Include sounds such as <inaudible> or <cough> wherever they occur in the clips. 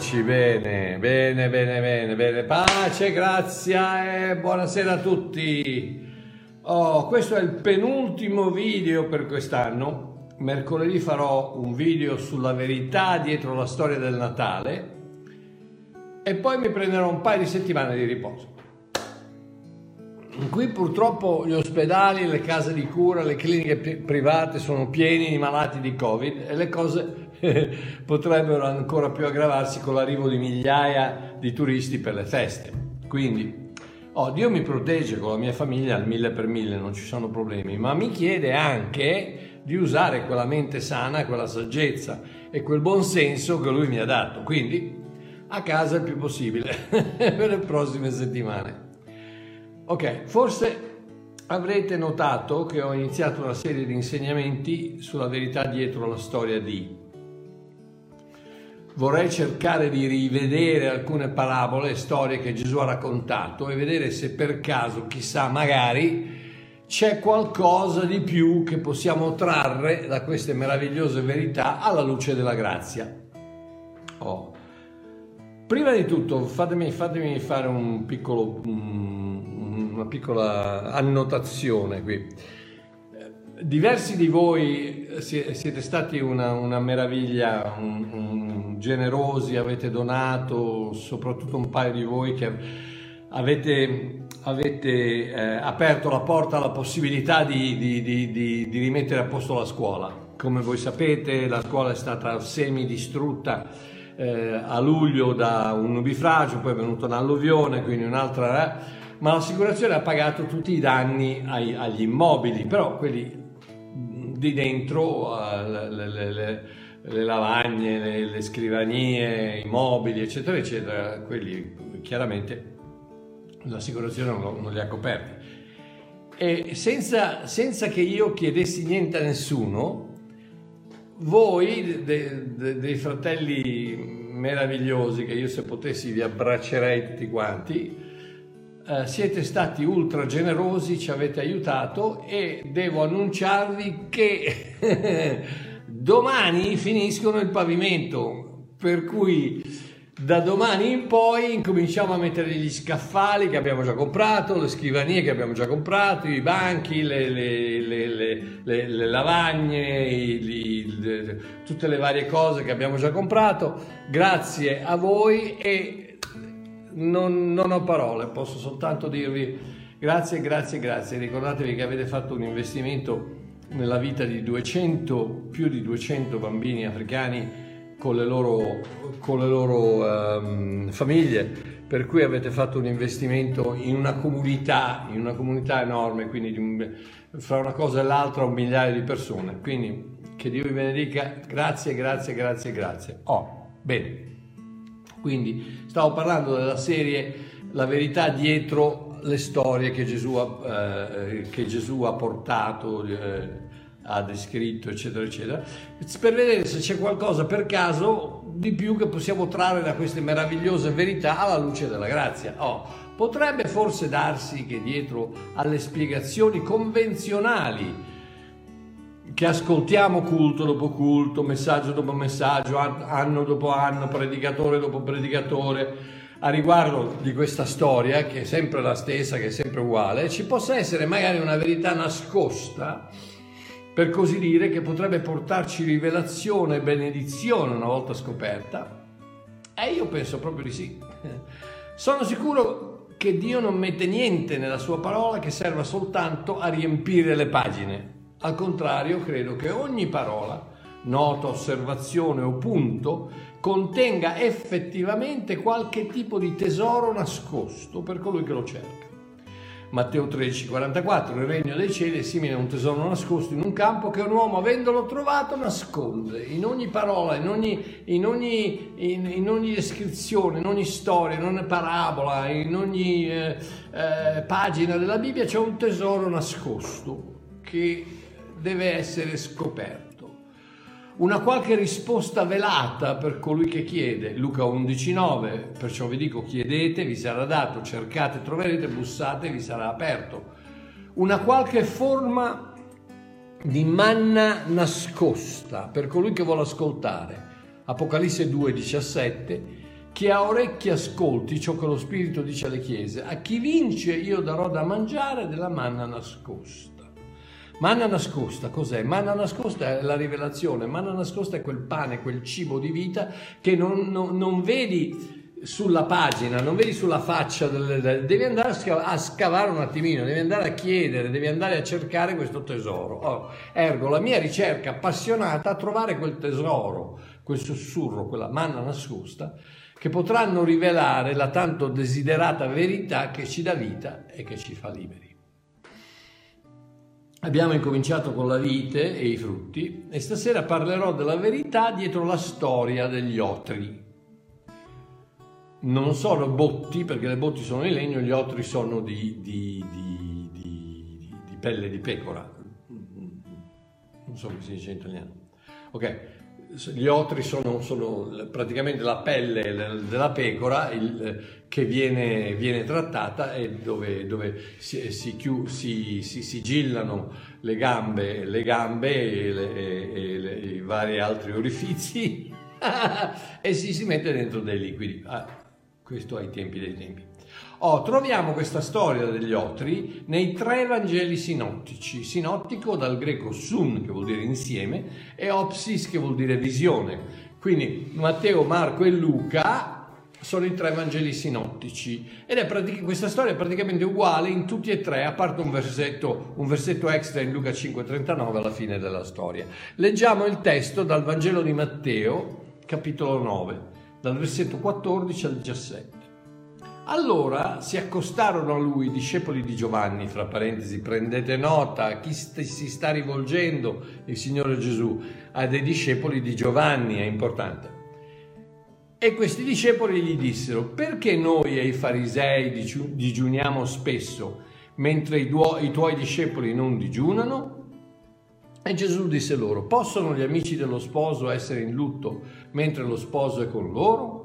Eccoci, bene, bene, bene, bene, bene. Pace, grazia e buonasera a tutti. Oh, questo è il penultimo video per quest'anno. Mercoledì farò un video sulla verità dietro la storia del Natale e poi mi prenderò un paio di settimane di riposo. Qui purtroppo gli ospedali, le case di cura, le cliniche private sono pieni di malati di Covid e le cose <laughs> potrebbero ancora più aggravarsi con l'arrivo di migliaia di turisti per le feste. Quindi, oh, Dio mi protegge con la mia famiglia al mille per mille, non ci sono problemi, ma mi chiede anche di usare quella mente sana, quella saggezza e quel buon senso che Lui mi ha dato. Quindi, a casa il più possibile <laughs> per le prossime settimane. Ok, forse avrete notato che ho iniziato una serie di insegnamenti sulla verità dietro la storia di. Vorrei cercare di rivedere alcune parabole e storie che Gesù ha raccontato e vedere se per caso, chissà, magari c'è qualcosa di più che possiamo trarre da queste meravigliose verità alla luce della grazia. Oh. Prima di tutto, fatemi, fatemi fare un piccolo... Una piccola annotazione qui. Diversi di voi siete stati una, una meraviglia, un, un, generosi, avete donato, soprattutto un paio di voi che avete, avete eh, aperto la porta alla possibilità di, di, di, di, rimettere a posto la scuola. Come voi sapete la scuola è stata semi distrutta eh, a luglio da un nubifragio, poi è venuta un'alluvione, quindi un'altra ma l'assicurazione ha pagato tutti i danni ai, agli immobili, però quelli di dentro, uh, le, le, le, le, lavagne, le, scrivanie, i mobili, eccetera, eccetera, quelli chiaramente l'assicurazione non, non li ha coperti. E senza, senza, che io chiedessi niente a nessuno, voi de, de, dei fratelli meravigliosi, che io se potessi vi abbraccerei tutti quanti, eh, siete stati ultra generosi, ci avete aiutato e devo annunciarvi che <laughs> domani finiscono il pavimento, per cui da domani in poi incominciamo a mettere gli scaffali che abbiamo già comprato, le scrivanie che abbiamo già comprato, i banchi, le, le, le, le lavagne, i, tutte le varie cose che abbiamo già comprato. Grazie a voi e non, non ho parole, posso soltanto dirvi grazie, grazie, grazie. Ricordatevi che avete fatto un investimento nella vita di 200, più di 200 bambini africani con le loro, con le loro um, famiglie, per cui avete fatto un investimento in una comunità, in una comunità enorme, quindi un, fra una cosa e l'altra un migliaio di persone. Quindi che Dio vi benedica, grazie, grazie, grazie, grazie. Oh, bene. Quindi stavo parlando della serie La verità dietro le storie che Gesù ha, eh, che Gesù ha portato, eh, ha descritto, eccetera, eccetera, per vedere se c'è qualcosa per caso di più che possiamo trarre da queste meravigliose verità alla luce della grazia. Oh, potrebbe forse darsi che dietro alle spiegazioni convenzionali che ascoltiamo culto dopo culto, messaggio dopo messaggio, anno dopo anno, predicatore dopo predicatore, a riguardo di questa storia, che è sempre la stessa, che è sempre uguale, ci possa essere magari una verità nascosta, per così dire, che potrebbe portarci rivelazione e benedizione una volta scoperta? E io penso proprio di sì. <laughs> Sono sicuro che Dio non mette niente nella sua parola che serva soltanto a riempire le pagine al contrario, credo che ogni parola, nota, osservazione o punto contenga effettivamente qualche tipo di tesoro nascosto per colui che lo cerca. Matteo 13,44 Il regno dei cieli è simile a un tesoro nascosto in un campo che un uomo, avendolo trovato, nasconde. In ogni parola, in ogni, in ogni, in, in ogni descrizione, in ogni storia, in ogni parabola, in ogni eh, eh, pagina della Bibbia c'è un tesoro nascosto che deve essere scoperto. Una qualche risposta velata per colui che chiede. Luca 11,9. Perciò vi dico: chiedete, vi sarà dato, cercate, troverete, bussate, vi sarà aperto. Una qualche forma di manna nascosta per colui che vuole ascoltare. Apocalisse 2,17, chi ha orecchi ascolti ciò che lo Spirito dice alle chiese, a chi vince io darò da mangiare della manna nascosta. Manna nascosta cos'è? Manna nascosta è la rivelazione, manna nascosta è quel pane, quel cibo di vita che non, non, non vedi sulla pagina, non vedi sulla faccia, del, devi andare a scavare un attimino, devi andare a chiedere, devi andare a cercare questo tesoro. Oh, ergo, la mia ricerca appassionata a trovare quel tesoro, quel sussurro, quella manna nascosta, che potranno rivelare la tanto desiderata verità che ci dà vita e che ci fa liberi. Abbiamo incominciato con la vite e i frutti e stasera parlerò della verità dietro la storia degli otri non sono botti, perché le botti sono di legno, gli otri sono di, di, di, di pelle di pecora. Non so come si dice in italiano. Ok, gli otri sono, sono praticamente la pelle della pecora il, che viene, viene, trattata e dove, dove si, si, si, si, sigillano le gambe, le gambe e, le, e, le, i vari altri orifizi <laughs> e si, si mette dentro dei liquidi. Ah, questo ai tempi dei tempi. Oh, troviamo questa storia degli otri nei tre Vangeli sinottici. Sinottico dal greco sun, che vuol dire insieme, e opsis, che vuol dire visione. Quindi Matteo, Marco e Luca sono i tre Vangeli sinottici ed è pratic- questa storia è praticamente uguale in tutti e tre, a parte un versetto, un versetto extra in Luca 5,39 alla fine della storia. Leggiamo il testo dal Vangelo di Matteo, capitolo 9 dal versetto 14 al 17. Allora si accostarono a lui i discepoli di Giovanni, fra parentesi, prendete nota a chi st- si sta rivolgendo il Signore Gesù, a dei discepoli di Giovanni, è importante. E questi discepoli gli dissero, perché noi e i farisei digiuniamo spesso, mentre i, duo- i tuoi discepoli non digiunano? E Gesù disse loro, possono gli amici dello sposo essere in lutto mentre lo sposo è con loro?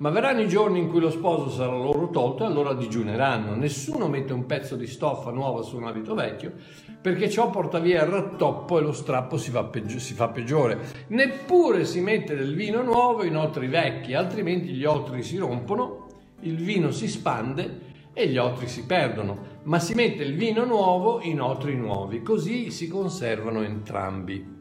Ma verranno i giorni in cui lo sposo sarà loro tolto e allora digiuneranno. Nessuno mette un pezzo di stoffa nuova su un abito vecchio perché ciò porta via il rattoppo e lo strappo si fa, peggi- si fa peggiore. Neppure si mette del vino nuovo in otri vecchi, altrimenti gli otri si rompono, il vino si spande e gli otri si perdono, ma si mette il vino nuovo in otri nuovi, così si conservano entrambi.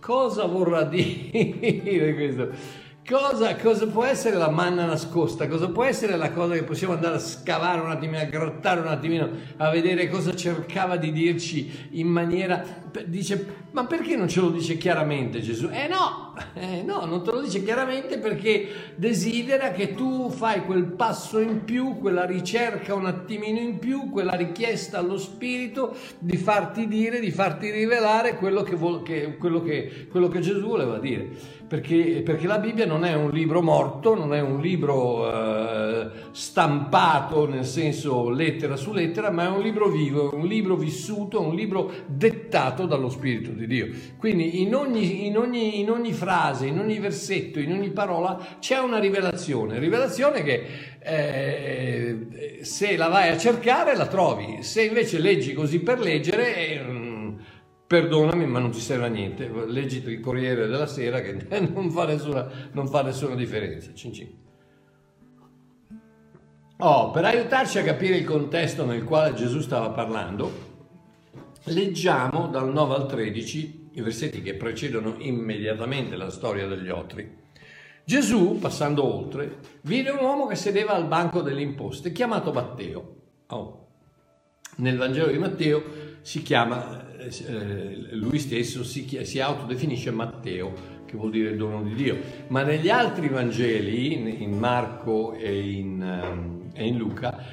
Cosa vorrà <laughs> dire questo? Cosa, cosa, può essere la manna nascosta? Cosa può essere la cosa che possiamo andare a scavare un attimino, a grattare un attimino, a vedere cosa cercava di dirci in maniera... Dice, ma perché non ce lo dice chiaramente Gesù? Eh no, <laughs> eh no, non te lo dice chiaramente perché desidera che tu fai quel passo in più, quella ricerca un attimino in più, quella richiesta allo Spirito di farti dire, di farti rivelare quello che, che, quello che, quello che Gesù voleva dire perché, perché, la Bibbia non è un libro morto, non è un libro eh, stampato nel senso lettera su lettera, ma è un libro vivo, un libro vissuto, un libro dettato dallo Spirito di Dio. Quindi in ogni, in ogni, in ogni frase, in ogni versetto, in ogni parola c'è una rivelazione, rivelazione che eh, se la vai a cercare la trovi, se invece leggi così per leggere... Eh, perdonami ma non ti serve a niente, leggiti il Corriere della Sera che <laughs> non fa nessuna, non fa nessuna differenza. Cin cin. Oh, per aiutarci a capire il contesto nel quale Gesù stava parlando, leggiamo dal 9 al 13 i versetti che precedono immediatamente la storia degli otri. Gesù, passando oltre, vide un uomo che sedeva al banco delle imposte, chiamato Matteo. Oh. Nel Vangelo di Matteo si chiama eh, lui stesso si, si, autodefinisce Matteo, che vuol dire dono di Dio, ma negli altri Vangeli, in, Marco e in, um, e in Luca,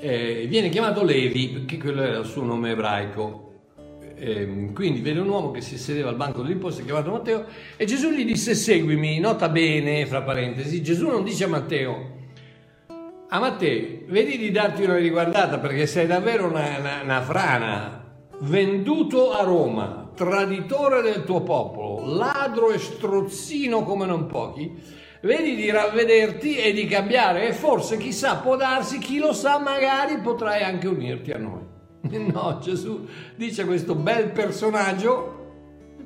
eh, viene chiamato Levi, perché quello era il suo nome ebraico. Eh, quindi vede un uomo che si sedeva al banco dell'imposta chiamato Matteo e Gesù gli disse seguimi, nota bene, fra parentesi, Gesù non dice a Matteo, a Matteo, vedi di darti una riguardata perché sei davvero una, una, una frana, venduto a Roma, traditore del tuo popolo, ladro e strozzino come non pochi, vedi di ravvederti e di cambiare e forse chissà può darsi, chi lo sa, magari potrai anche unirti a noi. <laughs> No, Gesù dice a questo bel personaggio,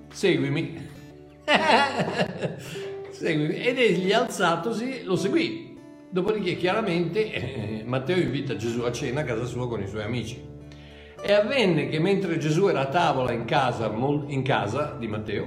<laughs> seguimi. Ed egli alzatosi lo seguì. Dopodiché chiaramente eh, Matteo invita Gesù a cena a casa sua con i suoi amici. E avvenne che mentre Gesù era a tavola in casa, in casa di Matteo,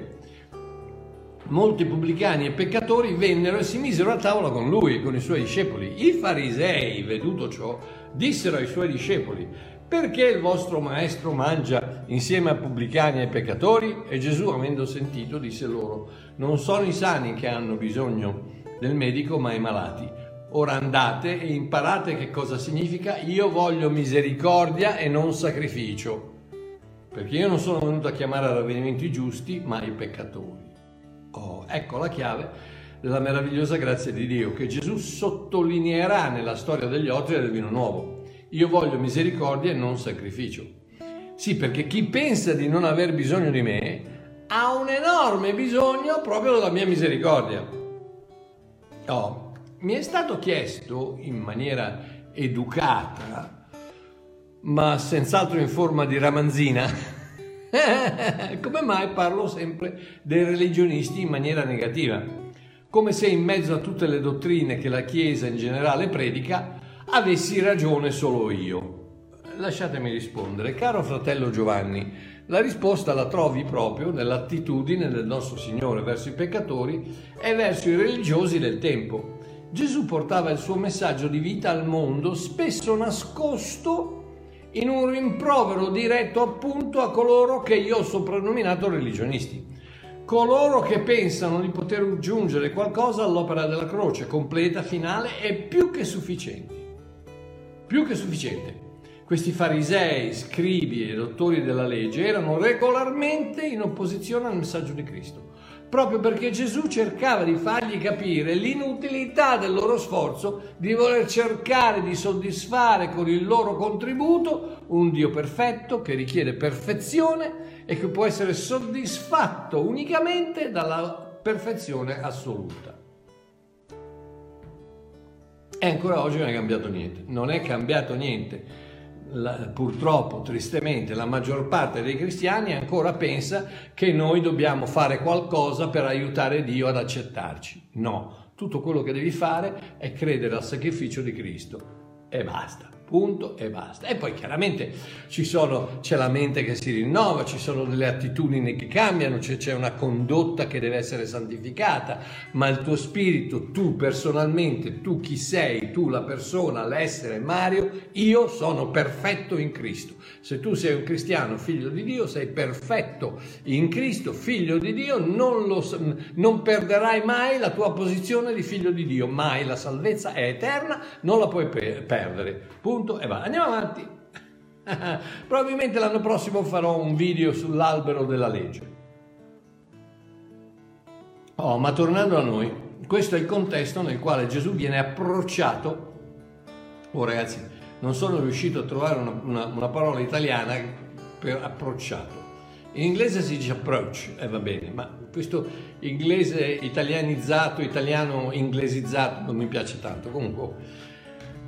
molti pubblicani e peccatori vennero e si misero a tavola con lui e con i suoi discepoli. I farisei, veduto ciò, dissero ai suoi discepoli, perché il vostro maestro mangia insieme a pubblicani e peccatori? E Gesù, avendo sentito, disse loro, non sono i sani che hanno bisogno del medico, ma i malati. Ora andate e imparate che cosa significa io voglio misericordia e non sacrificio, perché io non sono venuto a chiamare a i giusti, ma i peccatori. Oh, ecco la chiave della meravigliosa grazia di Dio che Gesù sottolineerà nella storia degli otri del vino nuovo. Io voglio misericordia e non sacrificio. Sì, perché chi pensa di non aver bisogno di me ha un enorme bisogno proprio della mia misericordia. Oh, mi è stato chiesto in maniera educata, ma senz'altro in forma di ramanzina, <laughs> come mai parlo sempre dei religionisti in maniera negativa, come se in mezzo a tutte le dottrine che la Chiesa in generale predica avessi ragione solo io. Lasciatemi rispondere, caro fratello Giovanni, la risposta la trovi proprio nell'attitudine del nostro Signore verso i peccatori e verso i religiosi del tempo. Gesù portava il suo messaggio di vita al mondo spesso nascosto in un rimprovero diretto appunto a coloro che io ho soprannominato religionisti. Coloro che pensano di poter aggiungere qualcosa all'opera della croce, completa, finale e più che sufficiente più che sufficiente. Questi farisei, scribi e dottori della legge erano regolarmente in opposizione al messaggio di Cristo, proprio perché Gesù cercava di fargli capire l'inutilità del loro sforzo di voler cercare di soddisfare con il loro contributo un Dio perfetto che richiede perfezione e che può essere soddisfatto unicamente dalla perfezione assoluta. E ancora oggi non è cambiato niente, non è cambiato niente. La, purtroppo, tristemente, la maggior parte dei cristiani ancora pensa che noi dobbiamo fare qualcosa per aiutare Dio ad accettarci. No, tutto quello che devi fare è credere al sacrificio di Cristo e basta punto e basta. E poi chiaramente sono, c'è la mente che si rinnova, ci sono delle attitudini che cambiano, c'è, c'è una condotta che deve essere santificata, ma il tuo spirito, tu personalmente, tu chi sei, tu la persona, l'essere Mario, io sono perfetto in Cristo. Se tu sei un cristiano, figlio di Dio, sei perfetto in Cristo, figlio di Dio, non, lo, non perderai mai la tua posizione di figlio di Dio, mai la salvezza è eterna, non la puoi per- perdere. Punto punto e va. Andiamo avanti. <laughs> Probabilmente l'anno prossimo farò un video sull'albero della legge. Oh, ma tornando a noi, questo è il contesto nel quale Gesù viene approcciato. Oh ragazzi, non sono riuscito a trovare una, una, una parola italiana per approcciato. In inglese si dice approach e eh, va bene, ma questo inglese italianizzato, italiano inglesizzato non mi piace tanto. Comunque,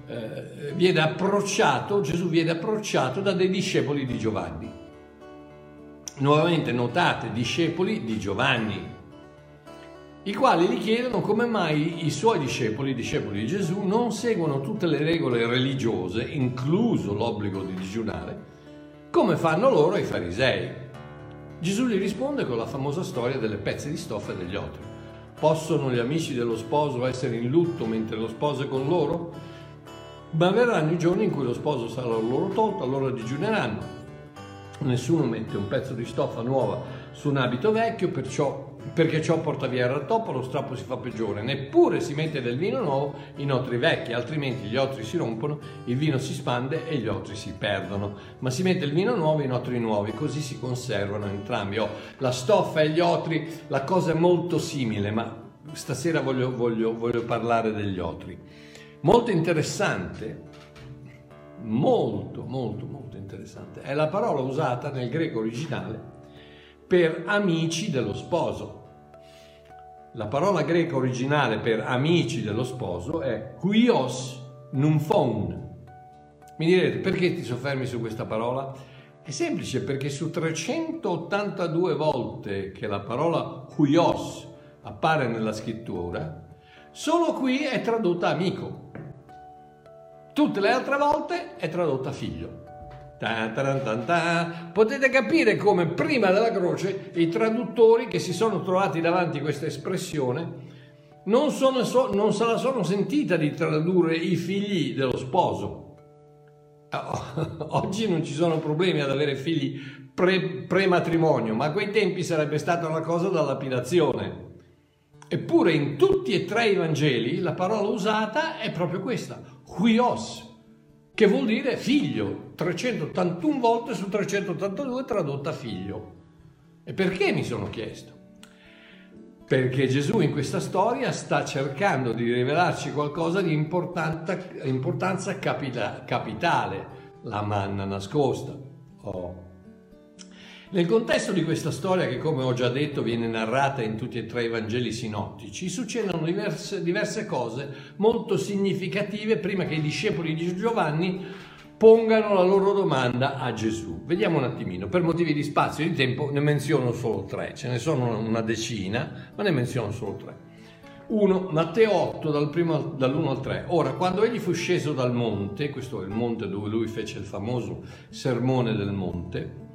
eh, viene approcciato, Gesù viene approcciato da dei discepoli di Giovanni. Nuovamente notate, discepoli di Giovanni, i quali gli chiedono come mai i suoi discepoli, i discepoli di Gesù, non seguono tutte le regole religiose, incluso l'obbligo di digiunare, come fanno loro i farisei. Gesù gli risponde con la famosa storia delle pezze di stoffa e degli otri. Possono gli amici dello sposo essere in lutto mentre lo sposo è con loro? Ma verranno i giorni in cui lo sposo sarà loro tolto, allora digiuneranno. Nessuno mette un pezzo di stoffa nuova su un abito vecchio, perciò, perché ciò porta via il rattoppo, lo strappo si fa peggiore. Neppure si mette del vino nuovo in otri vecchi, altrimenti gli otri si rompono, il vino si spande e gli otri si perdono. Ma si mette il vino nuovo in otri nuovi, così si conservano entrambi. Oh, la stoffa e gli otri, la cosa è molto simile, ma stasera voglio, voglio, voglio parlare degli otri. Molto interessante, molto, molto, molto interessante, è la parola usata nel greco originale per amici dello sposo. La parola greca originale per amici dello sposo è quios numphon. Mi direte perché ti soffermi su questa parola? È semplice perché su 382 volte che la parola huios appare nella scrittura, solo qui è tradotta amico. Tutte le altre volte è tradotta figlio. Ta, ta, ta, Potete capire come prima della croce i traduttori che si sono trovati davanti a questa espressione non, sono, non se la sono sentita di tradurre i figli dello sposo. <laughs> Oggi non ci sono problemi ad avere figli pre, pre-matrimonio, ma a quei tempi sarebbe stata una cosa da lapidazione. Eppure in tutti e tre i Vangeli la parola usata è proprio questa, huios, che vuol dire figlio, 381 volte su 382 tradotta figlio. E perché mi sono chiesto? Perché Gesù in questa storia sta cercando di rivelarci qualcosa di importanza capita, capitale, la manna nascosta. Oh. Nel contesto di questa storia, che come ho già detto viene narrata in tutti e tre i Vangeli sinottici, succedono diverse, diverse cose molto significative prima che i discepoli di Giovanni pongano la loro domanda a Gesù. Vediamo un attimino, per motivi di spazio e di tempo ne menziono solo tre, ce ne sono una decina, ma ne menziono solo tre. 1. Matteo 8 dal primo, dall'1 al 3. Ora, quando egli fu sceso dal monte, questo è il monte dove lui fece il famoso sermone del monte,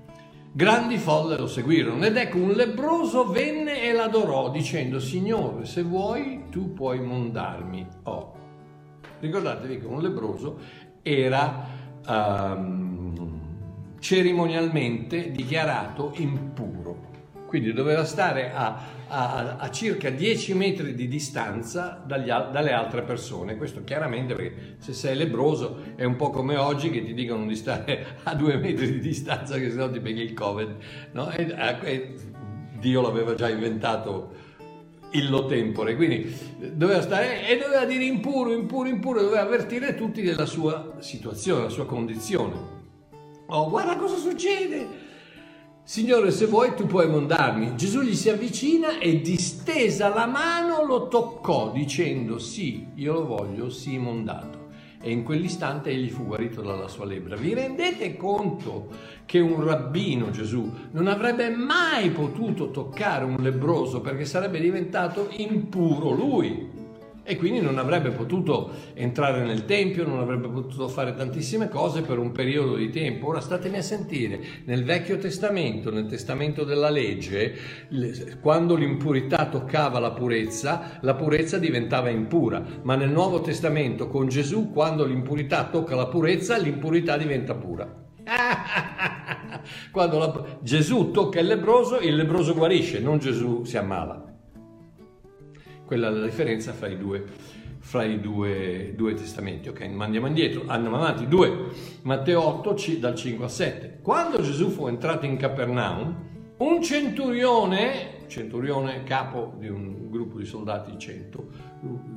Grandi folle lo seguirono ed ecco un lebroso venne e l'adorò dicendo Signore se vuoi tu puoi mondarmi. Oh. Ricordatevi che un lebroso era um, cerimonialmente dichiarato impuro, quindi doveva stare a, a, a circa 10 metri di distanza dagli, dalle altre persone. Questo chiaramente perché se sei lebroso è un po' come oggi che ti dicono di stare a 2 metri di distanza che sennò ti peghi il Covid. No? E, e, Dio l'aveva già inventato illo tempore, quindi doveva stare e doveva dire impuro, impuro, impuro, doveva avvertire tutti della sua situazione, della sua condizione. Oh, guarda cosa succede! Signore, se vuoi tu puoi mondarmi. Gesù gli si avvicina e distesa la mano lo toccò dicendo sì, io lo voglio, sì, mondato e in quell'istante egli fu guarito dalla sua lebbra. Vi rendete conto che un rabbino Gesù non avrebbe mai potuto toccare un lebroso perché sarebbe diventato impuro lui? E quindi non avrebbe potuto entrare nel Tempio, non avrebbe potuto fare tantissime cose per un periodo di tempo. Ora statemi a sentire, nel Vecchio Testamento, nel Testamento della legge, quando l'impurità toccava la purezza, la purezza diventava impura, ma nel Nuovo Testamento con Gesù, quando l'impurità tocca la purezza, l'impurità diventa pura. <laughs> Quando la... Gesù tocca il lebroso, il lebroso guarisce, non Gesù si ammala. Quella è la differenza fra i due, fra i due, due testamenti. Ok, ma andiamo indietro, andiamo avanti. 2. Matteo 8, dal 5 a 7. Quando Gesù fu entrato in Capernaum, un centurione, centurione capo di un gruppo di soldati, 100,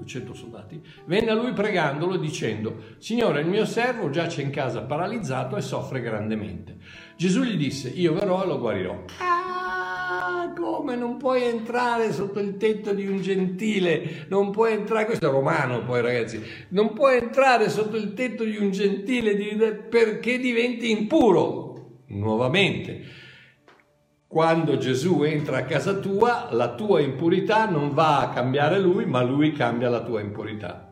100 soldati, venne a lui pregandolo dicendo, Signore, il mio servo giace in casa paralizzato e soffre grandemente. Gesù gli disse, io verrò e lo guarirò. Ah, come non puoi entrare sotto il tetto di un gentile? Non puoi entrare, questo è romano poi ragazzi, non puoi entrare sotto il tetto di un gentile perché diventi impuro. Nuovamente, quando Gesù entra a casa tua, la tua impurità non va a cambiare lui, ma lui cambia la tua impurità.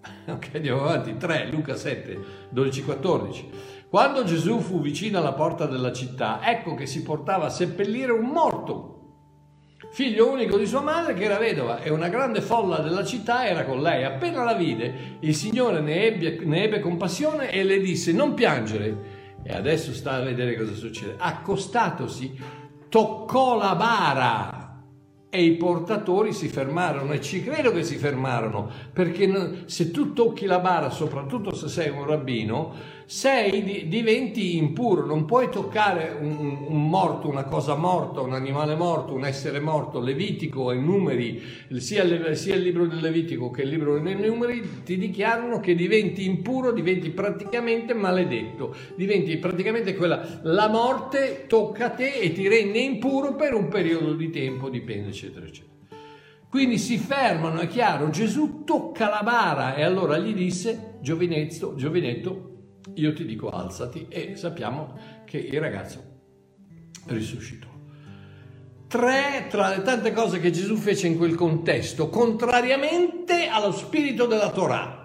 <laughs> Ok, andiamo avanti. 3, Luca 7, 12, 14. Quando Gesù fu vicino alla porta della città, ecco che si portava a seppellire un morto, figlio unico di sua madre che era vedova e una grande folla della città era con lei. Appena la vide, il Signore ne ebbe, ne ebbe compassione e le disse non piangere. E adesso sta a vedere cosa succede. Accostatosi, toccò la bara e i portatori si fermarono e ci credo che si fermarono perché se tu tocchi la bara, soprattutto se sei un rabbino, sei, diventi impuro, non puoi toccare un, un, morto, una cosa morta, un animale morto, un essere morto. Levitico e numeri, sia, sia il libro del Levitico che il libro dei numeri ti dichiarano che diventi impuro, diventi praticamente maledetto, diventi praticamente quella, la morte tocca a te e ti rende impuro per un periodo di tempo, dipende, eccetera, eccetera. Quindi si fermano, è chiaro, Gesù tocca la bara e allora gli disse, giovinetto, giovinetto io ti dico alzati e sappiamo che il ragazzo risuscitò. Tre tra le tante cose che Gesù fece in quel contesto, contrariamente allo spirito della Torah,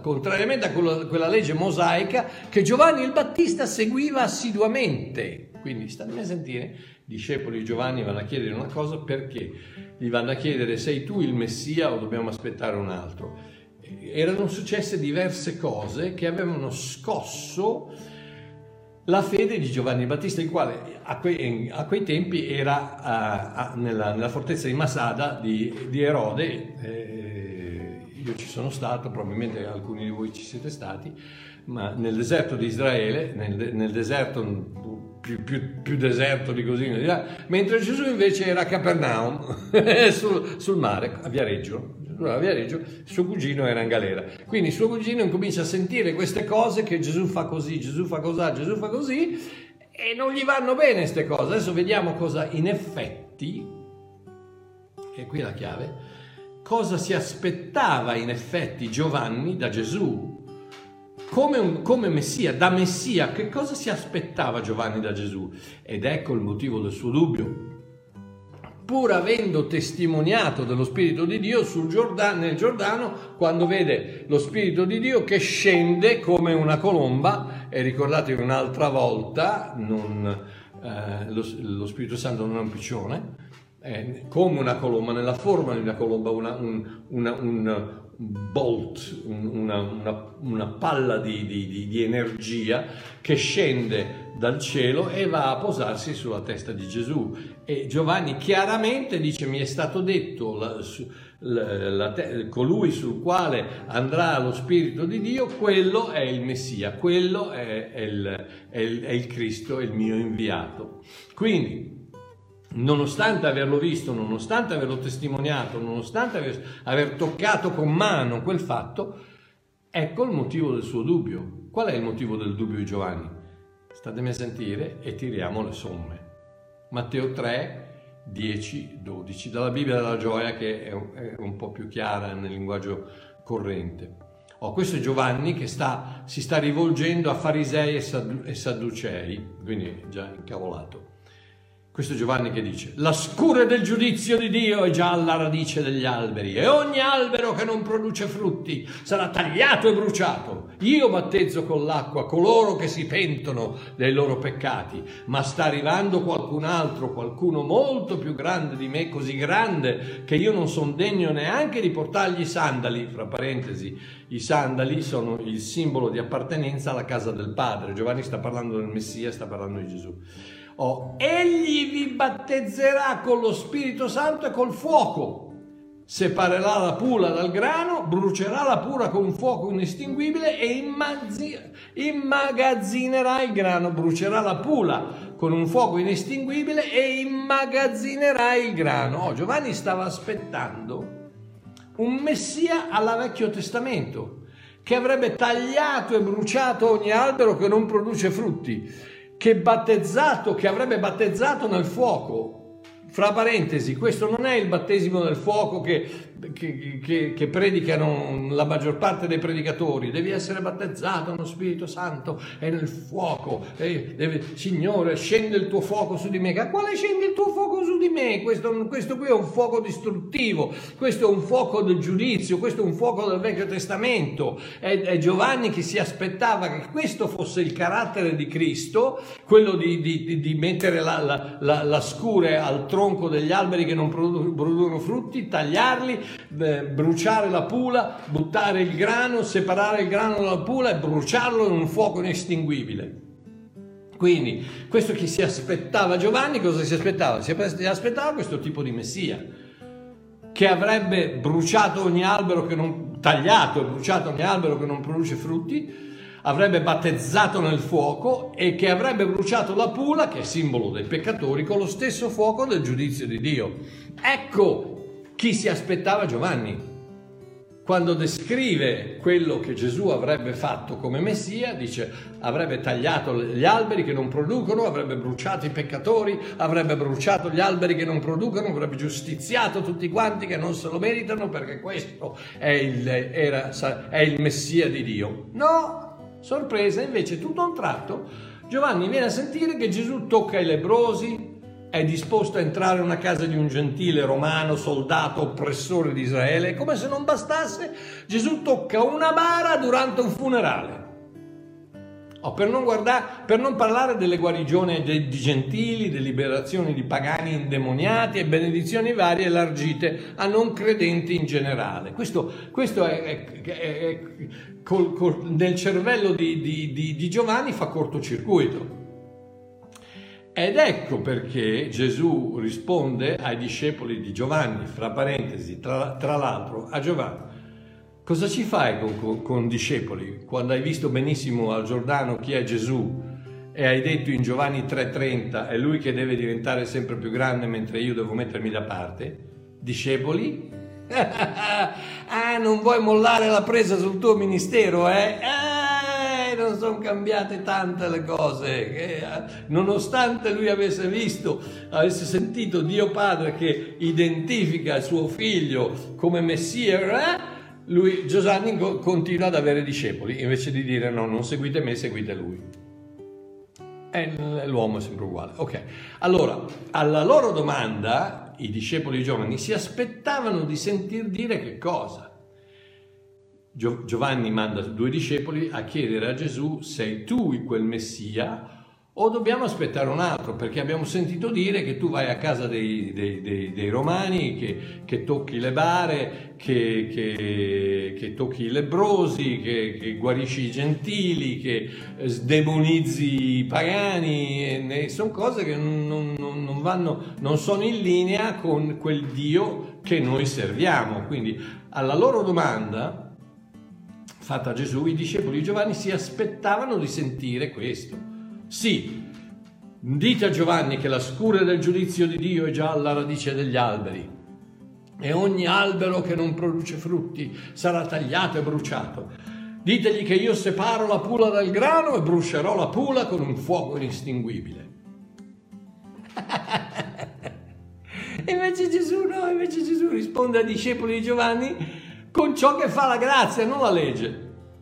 contrariamente a quella, legge mosaica che Giovanni il Battista seguiva assiduamente. Quindi statemi a sentire, i discepoli di Giovanni vanno a chiedere una cosa perché gli vanno a chiedere sei tu il Messia o dobbiamo aspettare un altro. Erano successe diverse cose che avevano scosso la fede di Giovanni Battista, il quale a quei, a quei tempi era a, a, nella, nella, fortezza di Masada di, di Erode. Eh, io ci sono stato, probabilmente alcuni di voi ci siete stati, ma nel deserto di Israele, nel, nel deserto più, più, più, deserto di così, mentre Gesù invece era a Capernaum, <laughs> sul, sul mare, a Viareggio a Viareggio, suo cugino era in galera. Quindi suo cugino incomincia a sentire queste cose che Gesù fa così, Gesù fa così, Gesù fa così e non gli vanno bene queste cose. Adesso vediamo cosa in effetti, e qui la chiave, cosa si aspettava in effetti Giovanni da Gesù come, un, come, Messia, da Messia, che cosa si aspettava Giovanni da Gesù? Ed ecco il motivo del suo dubbio pur avendo testimoniato dello Spirito di Dio Giordano, nel Giordano, quando vede lo Spirito di Dio che scende come una colomba, e ricordatevi un'altra volta, non, eh, lo, lo, Spirito Santo non è un piccione, è come una colomba, nella forma di una colomba, una, un, una, un, bolt, una, una, una palla di, di, di, energia che scende dal cielo e va a posarsi sulla testa di Gesù. E Giovanni chiaramente dice: Mi è stato detto, la, la, la, colui sul quale andrà lo Spirito di Dio, quello è il Messia, quello è, è, il, è, il, è il Cristo, è il mio inviato. Quindi nonostante averlo visto, nonostante averlo testimoniato, nonostante aver, aver, toccato con mano quel fatto, ecco il motivo del suo dubbio. Qual è il motivo del dubbio di Giovanni? Statemi a sentire e tiriamo le somme. Matteo 3, 10, 12, dalla Bibbia della gioia che è un, po' più chiara nel linguaggio corrente. Oh, questo è Giovanni che sta, si sta rivolgendo a farisei e sadducei, quindi già incavolato. Questo Giovanni che dice, la scure del giudizio di Dio è già alla radice degli alberi e ogni albero che non produce frutti sarà tagliato e bruciato. Io battezzo con l'acqua coloro che si pentono dei loro peccati, ma sta arrivando qualcun altro, qualcuno molto più grande di me, così grande che io non sono degno neanche di portargli i sandali, fra parentesi, i sandali sono il simbolo di appartenenza alla casa del Padre. Giovanni sta parlando del Messia, sta parlando di Gesù. Oh, egli vi battezzerà con lo Spirito Santo e col fuoco. Separerà la pula dal grano, brucerà la pura con un fuoco inestinguibile e immagazzinerà il grano, brucerà la pula con un fuoco inestinguibile e immagazzinerà il grano. Oh, Giovanni stava aspettando un Messia alla Vecchio Testamento che avrebbe tagliato e bruciato ogni albero che non produce frutti che battezzato, che avrebbe battezzato nel fuoco. Fra parentesi, questo non è il battesimo nel fuoco che che, che, che, predicano la maggior parte dei predicatori, devi essere battezzato nello Spirito Santo e nel fuoco. E deve, Signore, scende il tuo fuoco su di me. A quale scende il tuo fuoco su di me? Questo, questo qui è un fuoco distruttivo, questo è un fuoco del giudizio, questo è un fuoco del Vecchio Testamento. È, è Giovanni che si aspettava che questo fosse il carattere di Cristo, quello di, di, di mettere la, la, la, la scure al tronco degli alberi che non producono frutti, tagliarli bruciare la pula, buttare il grano, separare il grano dalla pula e bruciarlo in un fuoco inestinguibile. Quindi, questo che si aspettava Giovanni, cosa si aspettava? Si aspettava questo tipo di Messia, che avrebbe bruciato ogni albero che non, tagliato e bruciato ogni albero che non produce frutti, avrebbe battezzato nel fuoco e che avrebbe bruciato la pula, che è simbolo dei peccatori, con lo stesso fuoco del giudizio di Dio. Ecco chi si aspettava Giovanni. Quando descrive quello che Gesù avrebbe fatto come Messia, dice avrebbe tagliato gli alberi che non producono, avrebbe bruciato i peccatori, avrebbe bruciato gli alberi che non producono, avrebbe giustiziato tutti quanti che non se lo meritano perché questo è il, era, è il Messia di Dio. No, Sorpresa, invece, tutto a un tratto, Giovanni viene a sentire che Gesù tocca i lebrosi, è disposto a entrare in una casa di un gentile romano, soldato, oppressore di Israele, come se non bastasse, Gesù tocca una bara durante un funerale. Oh, per, non guardare, per, non parlare delle guarigioni di gentili, delle liberazioni di pagani indemoniati e benedizioni varie elargite a non credenti in generale. Questo, questo è, è, è col, col, nel cervello di, di, di, di Giovanni fa cortocircuito. Ed ecco perché Gesù risponde ai discepoli di Giovanni, fra parentesi, tra, tra l'altro a Giovanni. Cosa ci fai con, con, con, discepoli quando hai visto benissimo al Giordano chi è Gesù e hai detto in Giovanni 3:30 è lui che deve diventare sempre più grande mentre io devo mettermi da parte? Discepoli? <laughs> ah, non vuoi mollare la presa sul tuo ministero, eh? Ah, non sono cambiate tante le cose, che, eh, nonostante lui avesse visto, avesse sentito Dio Padre che identifica il suo figlio come Messia, lui, Giovanni continua ad avere discepoli, invece di dire no, non seguite me, seguite lui. E l'uomo è sempre uguale. Ok, allora, alla loro domanda, i discepoli giovani si aspettavano di sentir dire che cosa? Giovanni manda due discepoli a chiedere a Gesù sei tu quel Messia o dobbiamo aspettare un altro perché abbiamo sentito dire che tu vai a casa dei, dei, dei, dei romani, che, che, tocchi le bare, che, che, che tocchi i lebrosi, che, guarisci i gentili, che sdemonizzi i pagani, sono cose che non, non, non, vanno, non sono in linea con quel Dio che noi serviamo. Quindi alla loro domanda fatta a Gesù, i discepoli di Giovanni si aspettavano di sentire questo. Sì, dite a Giovanni che la scura del giudizio di Dio è già alla radice degli alberi e ogni albero che non produce frutti sarà tagliato e bruciato. Ditegli che io separo la pula dal grano e brucerò la pula con un fuoco inestinguibile. <laughs> invece Gesù no, invece Gesù risponde ai discepoli di Giovanni con ciò che fa la grazia, non la legge.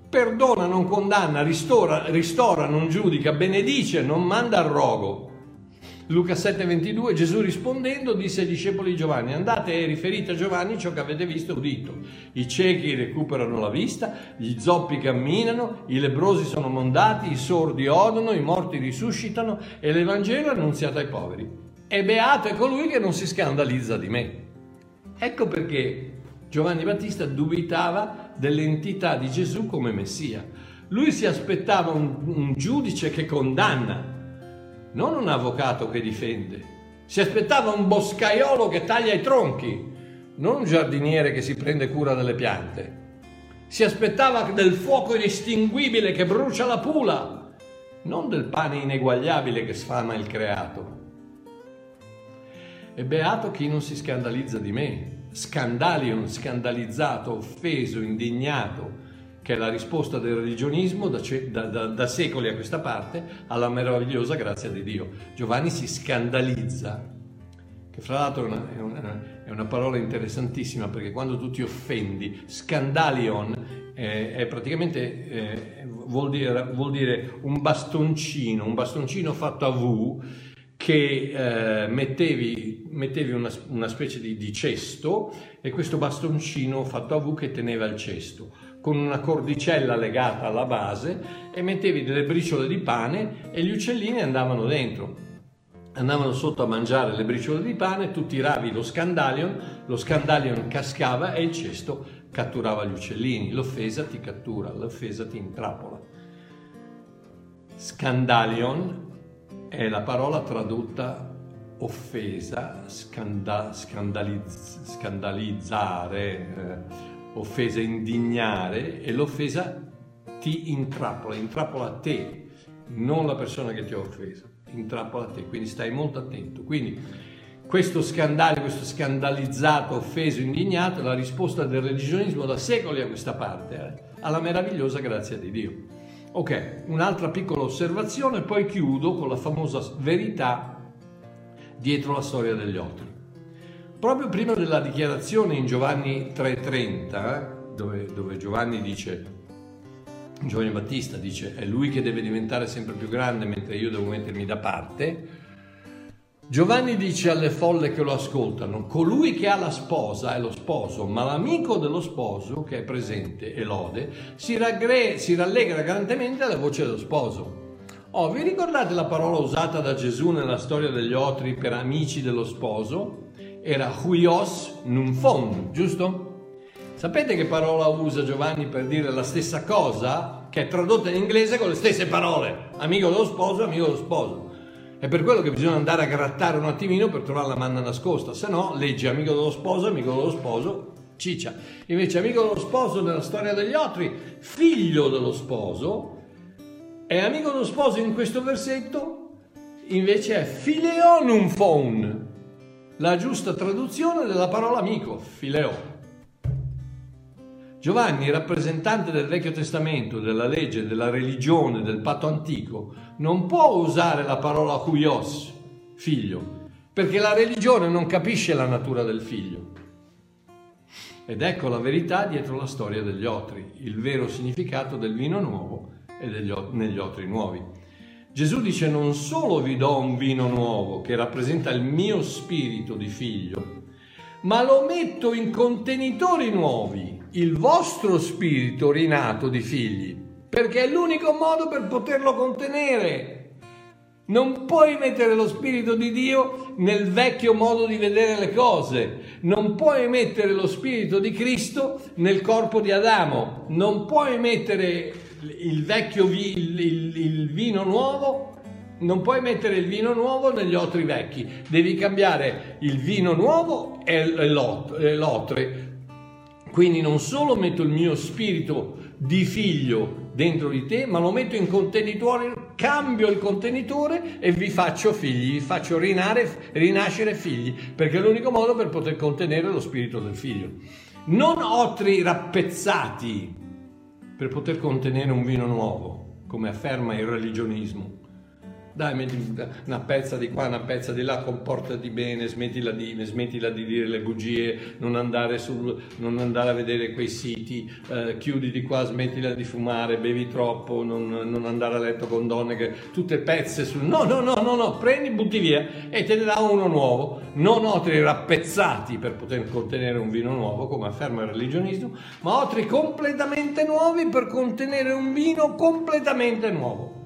Perdona, non condanna, ristora, ristora, non giudica, benedice, non manda al rogo. Luca 7:22 Gesù rispondendo disse ai discepoli di Giovanni andate e riferite a Giovanni ciò che avete visto e udito i ciechi recuperano la vista gli zoppi camminano i lebrosi sono mondati i sordi odono i morti risuscitano e l'Evangelo è annunziato ai poveri e beato è colui che non si scandalizza di me ecco perché Giovanni Battista dubitava dell'entità di Gesù come Messia. Lui si aspettava un, un giudice che condanna, non un avvocato che difende. Si aspettava un boscaiolo che taglia i tronchi, non un giardiniere che si prende cura delle piante. Si aspettava del fuoco inestinguibile che brucia la pula, non del pane ineguagliabile che sfama il creato. E beato chi non si scandalizza di me, scandalion, scandalizzato, offeso, indignato, che è la risposta del religionismo da, da, da, secoli a questa parte alla meravigliosa grazia di Dio. Giovanni si scandalizza, che fra l'altro è una, è una, è una parola interessantissima perché quando tu ti offendi, scandalion eh, è praticamente eh, vuol, dire, vuol dire un bastoncino, un bastoncino fatto a V che eh, mettevi, mettevi una, una, specie di, di, cesto e questo bastoncino fatto a V che teneva il cesto con una cordicella legata alla base e mettevi delle briciole di pane e gli uccellini andavano dentro andavano sotto a mangiare le briciole di pane, tu tiravi lo scandalion, lo scandalion cascava e il cesto catturava gli uccellini. L'offesa ti cattura, l'offesa ti intrappola. Scandalion è la parola tradotta offesa, scanda, scandalizz, scandalizzare, eh, offesa, indignare e l'offesa ti intrappola, intrappola te, non la persona che ti ha offeso, intrappola te, quindi stai molto attento. Quindi questo scandale, questo scandalizzato, offeso, indignato è la risposta del religionismo da secoli a questa parte, eh, alla meravigliosa grazia di Dio. Ok, un'altra piccola osservazione, poi chiudo con la famosa verità dietro la storia degli otri. Proprio prima della dichiarazione in Giovanni 3:30, dove, dove Giovanni dice Giovanni Battista dice è lui che deve diventare sempre più grande mentre io devo mettermi da parte. Giovanni dice alle folle che lo ascoltano, colui che ha la sposa è lo sposo, ma l'amico dello sposo che è presente e lode si, raggre- si rallegra grandemente alla voce dello sposo. Oh, vi ricordate la parola usata da Gesù nella storia degli otri per amici dello sposo? Era huios numfon, giusto? Sapete che parola usa Giovanni per dire la stessa cosa? Che è tradotta in inglese con le stesse parole. Amico dello sposo, amico dello sposo. È per quello che bisogna andare a grattare un attimino per trovare la manna nascosta, se no leggi amico dello sposo, amico dello sposo, ciccia. Invece amico dello sposo nella storia degli otri, figlio dello sposo, e amico dello sposo in questo versetto invece è fileonum la giusta traduzione della parola amico, fileo. Giovanni, rappresentante del Vecchio Testamento, della legge, della religione, del patto antico, non può usare la parola huios, figlio, perché la religione non capisce la natura del figlio. Ed ecco la verità dietro la storia degli otri, il vero significato del vino nuovo e degli, negli otri nuovi. Gesù dice non solo vi do un vino nuovo che rappresenta il mio spirito di figlio, ma lo metto in contenitori nuovi, il vostro spirito rinato di figli, perché è l'unico modo per poterlo contenere. Non puoi mettere lo Spirito di Dio nel vecchio modo di vedere le cose, non puoi mettere lo Spirito di Cristo nel corpo di Adamo, non puoi mettere il vecchio vi, il, il, il vino nuovo non puoi mettere il vino nuovo negli otri vecchi, devi cambiare il vino nuovo e l'otre. Quindi non solo metto il mio spirito di figlio dentro di te, ma lo metto in contenitore, cambio il contenitore e vi faccio figli, vi faccio rinare, rinascere figli, perché è l'unico modo per poter contenere lo spirito del figlio. Non otri rappezzati per poter contenere un vino nuovo, come afferma il religionismo dai, metti una pezza di qua, una pezza di là, comportati bene, smettila di, smettila di dire le bugie, non andare, sul, non andare, a vedere quei siti, eh, chiudi di qua, smettila di fumare, bevi troppo, non, non, andare a letto con donne che tutte pezze sul... No, no, no, no, no, prendi, butti via e te ne dà uno nuovo. Non otri rappezzati per poter contenere un vino nuovo, come afferma il religionismo, ma otri completamente nuovi per contenere un vino completamente nuovo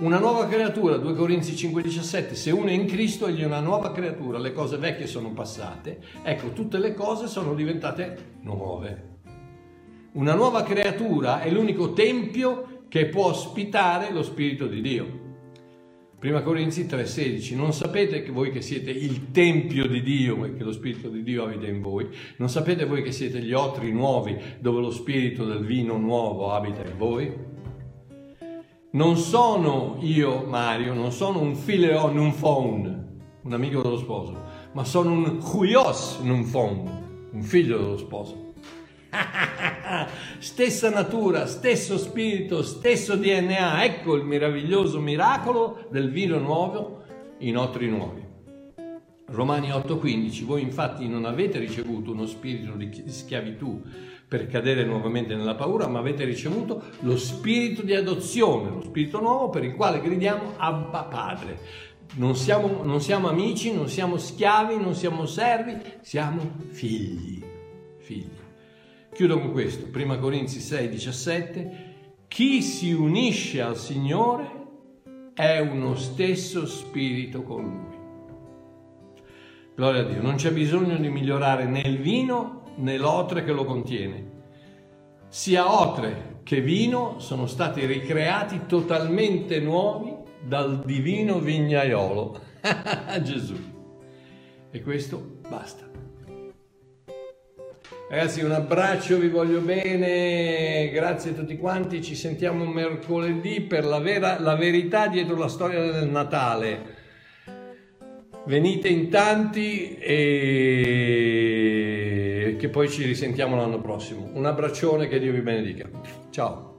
una nuova creatura, 2 Corinzi 5,17, se uno è in Cristo egli è una nuova creatura, le cose vecchie sono passate, ecco tutte le cose sono diventate nuove. Una nuova creatura è l'unico tempio che può ospitare lo Spirito di Dio. 1 Corinzi 3,16 Non sapete che voi che siete il Tempio di Dio e che lo Spirito di Dio abita in voi? Non sapete voi che siete gli otri nuovi dove lo Spirito del vino nuovo abita in voi? Non sono io, Mario, non sono un fileo un phone, un amico dello sposo, ma sono un huios un phone, un figlio dello sposo. <laughs> Stessa natura, stesso spirito, stesso DNA, ecco il meraviglioso miracolo del vino nuovo in otri nuovi. Romani 8:15, voi infatti non avete ricevuto uno spirito di schiavitù per cadere nuovamente nella paura, ma avete ricevuto lo spirito di adozione, lo spirito nuovo per il quale gridiamo Abba Padre. Non siamo, non siamo amici, non siamo schiavi, non siamo servi, siamo figli. figli. Chiudo con questo, 1 Corinzi 6, 17. Chi si unisce al Signore è uno stesso spirito con Lui. Gloria a Dio, non c'è bisogno di migliorare né il vino né l'otre che lo contiene. Sia otre che vino sono stati ricreati totalmente nuovi dal divino vignaiolo, <laughs> Gesù. E questo basta. Ragazzi, un abbraccio, vi voglio bene, grazie a tutti quanti, ci sentiamo mercoledì per la, vera, la verità dietro la storia del Natale. Venite in tanti e che poi ci risentiamo l'anno prossimo. Un abbraccione, che Dio vi benedica. Ciao.